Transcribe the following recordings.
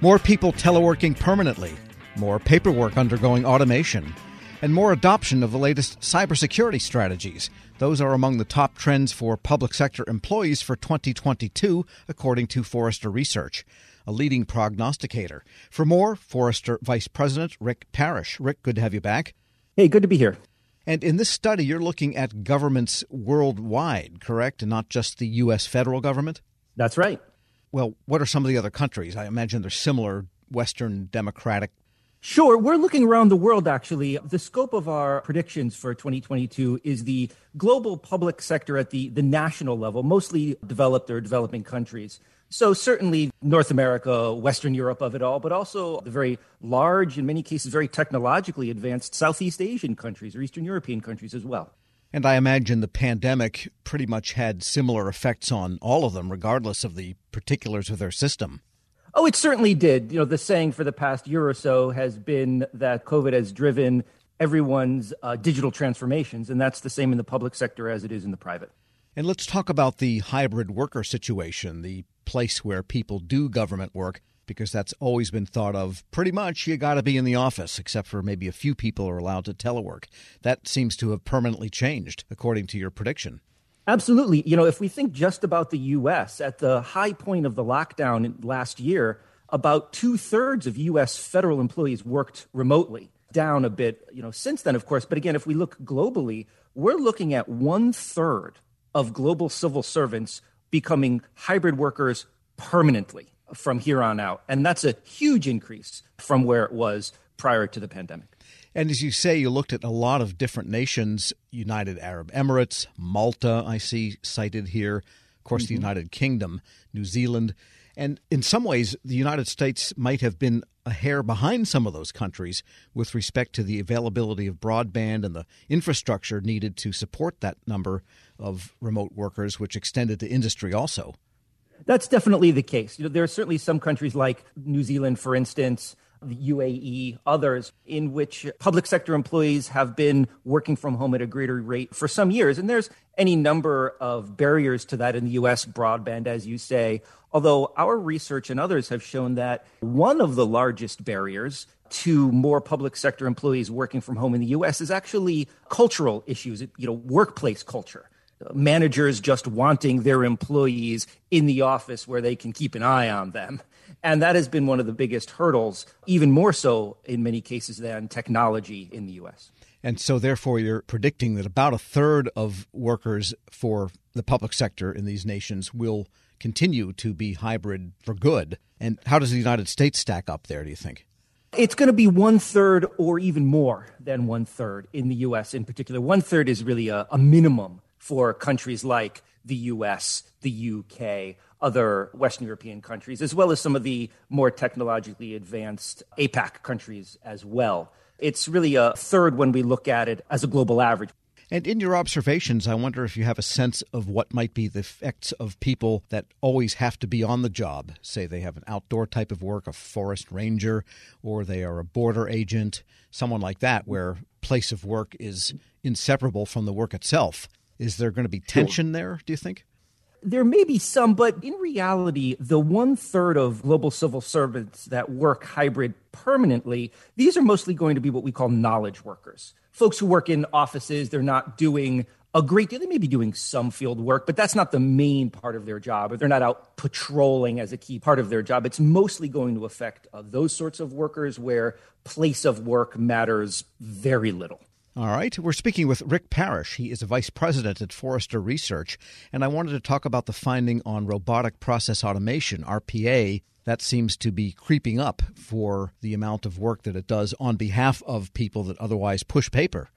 More people teleworking permanently, more paperwork undergoing automation, and more adoption of the latest cybersecurity strategies. Those are among the top trends for public sector employees for 2022, according to Forrester Research, a leading prognosticator. For more, Forrester Vice President Rick Parrish. Rick, good to have you back. Hey, good to be here. And in this study, you're looking at governments worldwide, correct? And not just the U.S. federal government? That's right. Well, what are some of the other countries? I imagine they're similar Western democratic. Sure. We're looking around the world, actually. The scope of our predictions for 2022 is the global public sector at the, the national level, mostly developed or developing countries. So, certainly North America, Western Europe of it all, but also the very large, in many cases, very technologically advanced Southeast Asian countries or Eastern European countries as well. And I imagine the pandemic pretty much had similar effects on all of them, regardless of the particulars of their system. Oh, it certainly did. You know, the saying for the past year or so has been that COVID has driven everyone's uh, digital transformations, and that's the same in the public sector as it is in the private. And let's talk about the hybrid worker situation, the place where people do government work because that's always been thought of pretty much you got to be in the office, except for maybe a few people are allowed to telework. That seems to have permanently changed, according to your prediction. Absolutely. You know, if we think just about the U.S., at the high point of the lockdown last year, about two thirds of U.S. federal employees worked remotely. Down a bit, you know, since then, of course. But again, if we look globally, we're looking at one third of global civil servants becoming hybrid workers permanently from here on out. And that's a huge increase from where it was prior to the pandemic. And as you say, you looked at a lot of different nations United Arab Emirates, Malta, I see cited here, of course, mm-hmm. the United Kingdom, New Zealand. And in some ways, the United States might have been a hair behind some of those countries with respect to the availability of broadband and the infrastructure needed to support that number of remote workers, which extended to industry also. That's definitely the case. You know, there are certainly some countries like New Zealand, for instance, the UAE, others, in which public sector employees have been working from home at a greater rate for some years. And there's any number of barriers to that in the US, broadband, as you say. Although our research and others have shown that one of the largest barriers to more public sector employees working from home in the US is actually cultural issues, you know, workplace culture managers just wanting their employees in the office where they can keep an eye on them. And that has been one of the biggest hurdles, even more so in many cases than technology in the US. And so, therefore, you're predicting that about a third of workers for the public sector in these nations will continue to be hybrid for good. And how does the United States stack up there, do you think? It's going to be one third or even more than one third in the US in particular. One third is really a, a minimum for countries like the US, the UK, other Western European countries, as well as some of the more technologically advanced APAC countries as well. It's really a third when we look at it as a global average. And in your observations, I wonder if you have a sense of what might be the effects of people that always have to be on the job. Say they have an outdoor type of work, a forest ranger, or they are a border agent, someone like that, where place of work is inseparable from the work itself. Is there going to be tension there, do you think? There may be some, but in reality, the one third of global civil servants that work hybrid permanently, these are mostly going to be what we call knowledge workers. Folks who work in offices, they're not doing a great deal. They may be doing some field work, but that's not the main part of their job. Or they're not out patrolling as a key part of their job. It's mostly going to affect uh, those sorts of workers where place of work matters very little. All right. We're speaking with Rick Parrish. He is a vice president at Forrester Research. And I wanted to talk about the finding on robotic process automation, RPA. That seems to be creeping up for the amount of work that it does on behalf of people that otherwise push paper.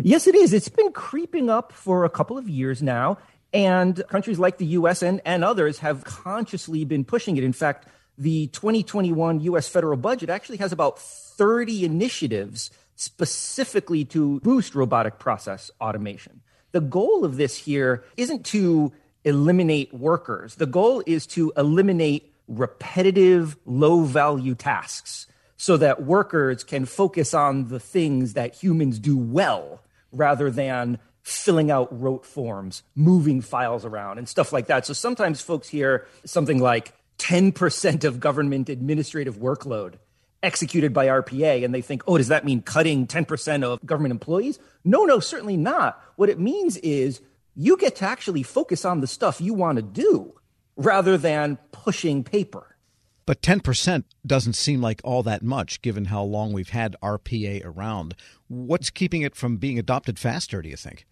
Yes, it is. It's been creeping up for a couple of years now. And countries like the US and, and others have consciously been pushing it. In fact, the 2021 US federal budget actually has about 30 initiatives specifically to boost robotic process automation. The goal of this here isn't to eliminate workers, the goal is to eliminate repetitive, low value tasks so that workers can focus on the things that humans do well rather than filling out rote forms, moving files around, and stuff like that. So sometimes folks hear something like 10% of government administrative workload executed by RPA and they think, oh, does that mean cutting 10% of government employees? No, no, certainly not. What it means is you get to actually focus on the stuff you want to do rather than pushing paper. But 10% doesn't seem like all that much given how long we've had RPA around. What's keeping it from being adopted faster, do you think?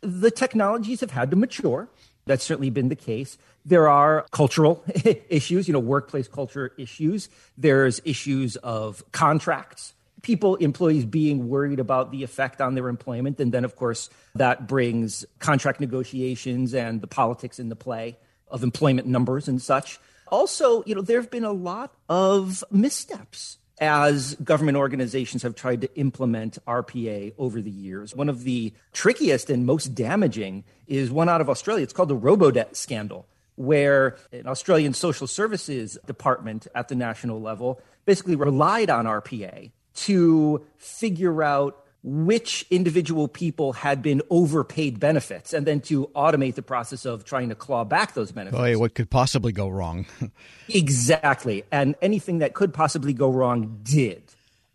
The technologies have had to mature. That's certainly been the case. There are cultural issues, you know, workplace culture issues. There's issues of contracts, people, employees being worried about the effect on their employment. And then, of course, that brings contract negotiations and the politics into play of employment numbers and such. Also, you know, there have been a lot of missteps as government organizations have tried to implement RPA over the years. One of the trickiest and most damaging is one out of Australia. It's called the Robodebt scandal, where an Australian social services department at the national level basically relied on RPA to figure out which individual people had been overpaid benefits and then to automate the process of trying to claw back those benefits. Oh, what could possibly go wrong? exactly. And anything that could possibly go wrong did.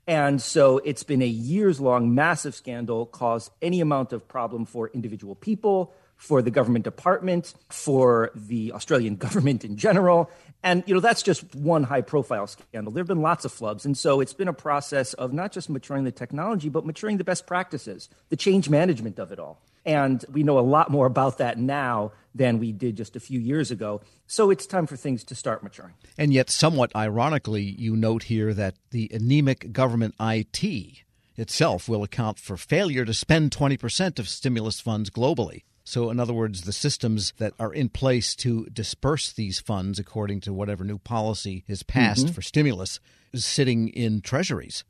And so it's been a years long massive scandal, caused any amount of problem for individual people, for the government department, for the Australian government in general, and you know that's just one high profile scandal. There have been lots of flubs, and so it's been a process of not just maturing the technology, but maturing the best practices, the change management of it all. And we know a lot more about that now than we did just a few years ago. So it's time for things to start maturing. And yet, somewhat ironically, you note here that the anemic government IT itself will account for failure to spend 20% of stimulus funds globally. So, in other words, the systems that are in place to disperse these funds according to whatever new policy is passed mm-hmm. for stimulus is sitting in treasuries.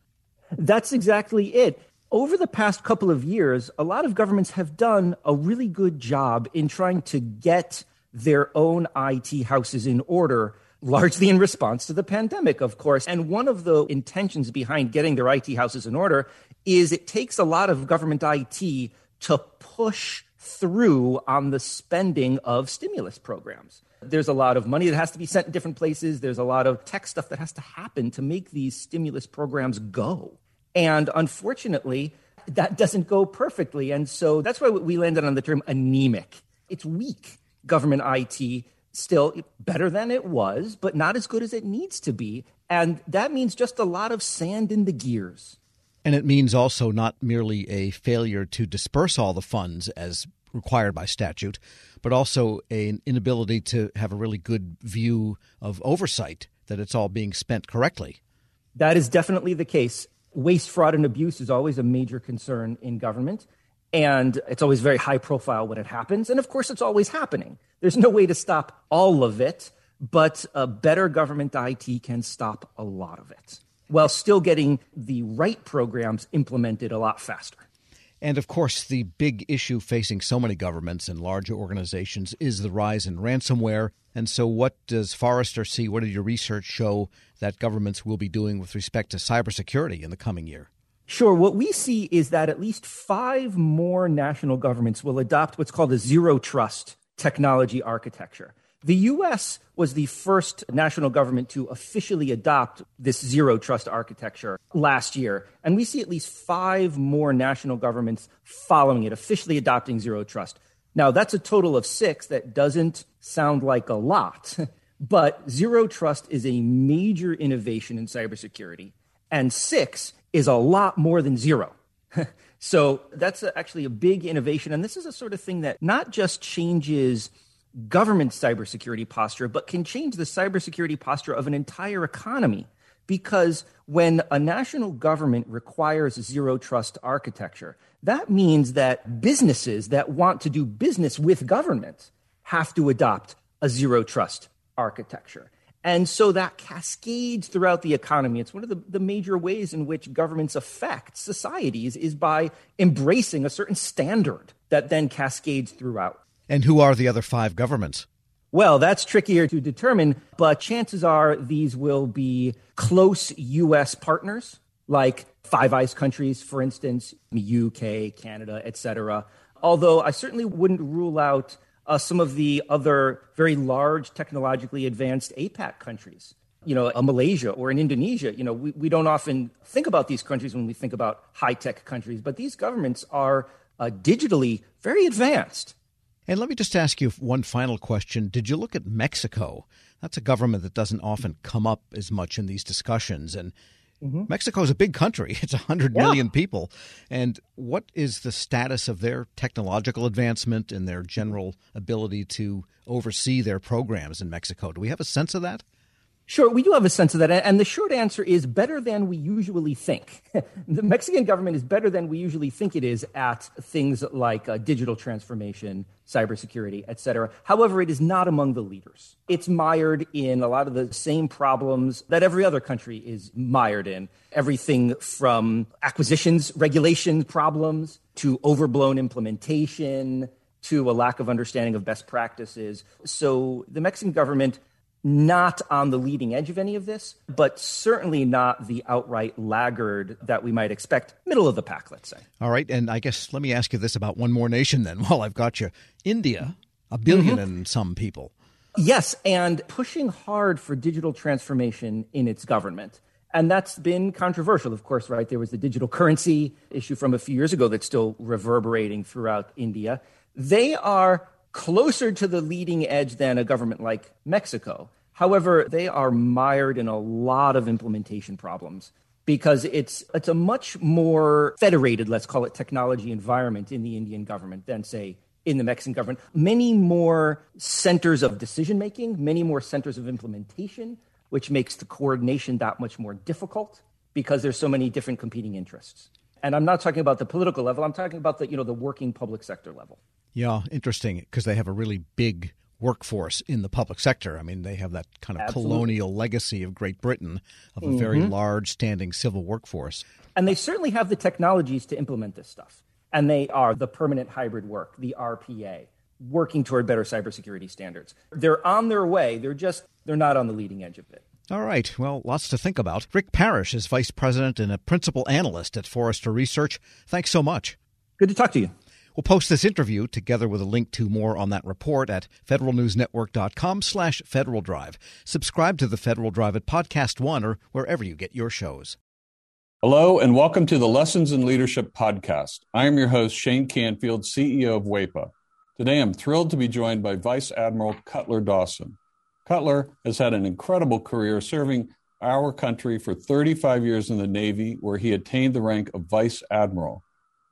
That's exactly it. Over the past couple of years, a lot of governments have done a really good job in trying to get their own IT houses in order, largely in response to the pandemic, of course. And one of the intentions behind getting their IT houses in order is it takes a lot of government IT to push through on the spending of stimulus programs. There's a lot of money that has to be sent in different places. There's a lot of tech stuff that has to happen to make these stimulus programs go. And unfortunately, that doesn't go perfectly. And so that's why we landed on the term anemic. It's weak. Government IT still better than it was, but not as good as it needs to be. And that means just a lot of sand in the gears. And it means also not merely a failure to disperse all the funds as required by statute, but also an inability to have a really good view of oversight that it's all being spent correctly. That is definitely the case. Waste, fraud, and abuse is always a major concern in government. And it's always very high profile when it happens. And of course, it's always happening. There's no way to stop all of it, but a better government IT can stop a lot of it while still getting the right programs implemented a lot faster. And of course, the big issue facing so many governments and large organizations is the rise in ransomware. And so, what does Forrester see? What did your research show that governments will be doing with respect to cybersecurity in the coming year? Sure. What we see is that at least five more national governments will adopt what's called a zero trust technology architecture. The US was the first national government to officially adopt this zero trust architecture last year. And we see at least five more national governments following it, officially adopting zero trust. Now, that's a total of six. That doesn't sound like a lot, but zero trust is a major innovation in cybersecurity. And six is a lot more than zero. so that's actually a big innovation. And this is a sort of thing that not just changes government cybersecurity posture, but can change the cybersecurity posture of an entire economy. Because when a national government requires zero trust architecture, that means that businesses that want to do business with government have to adopt a zero trust architecture. And so that cascades throughout the economy. It's one of the, the major ways in which governments affect societies is by embracing a certain standard that then cascades throughout. And who are the other five governments? Well, that's trickier to determine, but chances are these will be close U.S. partners, like Five Eyes countries, for instance, UK, Canada, etc. Although I certainly wouldn't rule out uh, some of the other very large, technologically advanced APAC countries. You know, a Malaysia or an Indonesia. You know, we, we don't often think about these countries when we think about high tech countries, but these governments are uh, digitally very advanced. And let me just ask you one final question. Did you look at Mexico? That's a government that doesn't often come up as much in these discussions. And mm-hmm. Mexico is a big country, it's 100 yeah. million people. And what is the status of their technological advancement and their general ability to oversee their programs in Mexico? Do we have a sense of that? Sure, we do have a sense of that. And the short answer is better than we usually think. the Mexican government is better than we usually think it is at things like uh, digital transformation, cybersecurity, et cetera. However, it is not among the leaders. It's mired in a lot of the same problems that every other country is mired in. Everything from acquisitions, regulation problems, to overblown implementation, to a lack of understanding of best practices. So the Mexican government not on the leading edge of any of this, but certainly not the outright laggard that we might expect, middle of the pack, let's say. All right. And I guess let me ask you this about one more nation then while I've got you India, a 1000000000 mm-hmm. and some people. Yes. And pushing hard for digital transformation in its government. And that's been controversial, of course, right? There was the digital currency issue from a few years ago that's still reverberating throughout India. They are closer to the leading edge than a government like Mexico. However, they are mired in a lot of implementation problems because it's it's a much more federated, let's call it technology environment in the Indian government than say in the Mexican government. Many more centers of decision making, many more centers of implementation, which makes the coordination that much more difficult because there's so many different competing interests. And I'm not talking about the political level, I'm talking about the you know the working public sector level. Yeah, interesting because they have a really big workforce in the public sector. I mean, they have that kind of Absolutely. colonial legacy of Great Britain of a mm-hmm. very large standing civil workforce. And they certainly have the technologies to implement this stuff. And they are the permanent hybrid work, the RPA, working toward better cybersecurity standards. They're on their way. They're just they're not on the leading edge of it. All right. Well, lots to think about. Rick Parrish is vice president and a principal analyst at Forrester Research. Thanks so much. Good to talk to you. We'll post this interview together with a link to more on that report at federalnewsnetwork.com slash Federal Drive. Subscribe to the Federal Drive at Podcast One or wherever you get your shows. Hello, and welcome to the Lessons in Leadership podcast. I am your host, Shane Canfield, CEO of WEPA. Today, I'm thrilled to be joined by Vice Admiral Cutler Dawson. Cutler has had an incredible career serving our country for 35 years in the Navy, where he attained the rank of Vice Admiral.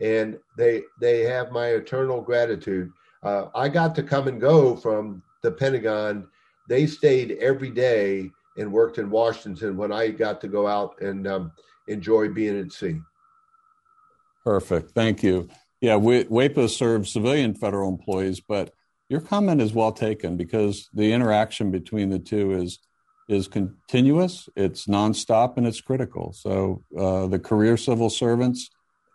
and they they have my eternal gratitude. Uh, I got to come and go from the Pentagon. They stayed every day and worked in Washington when I got to go out and um, enjoy being at sea. Perfect. Thank you. Yeah, WEPA serves civilian federal employees, but your comment is well taken because the interaction between the two is is continuous, it's nonstop, and it's critical. So uh, the career civil servants,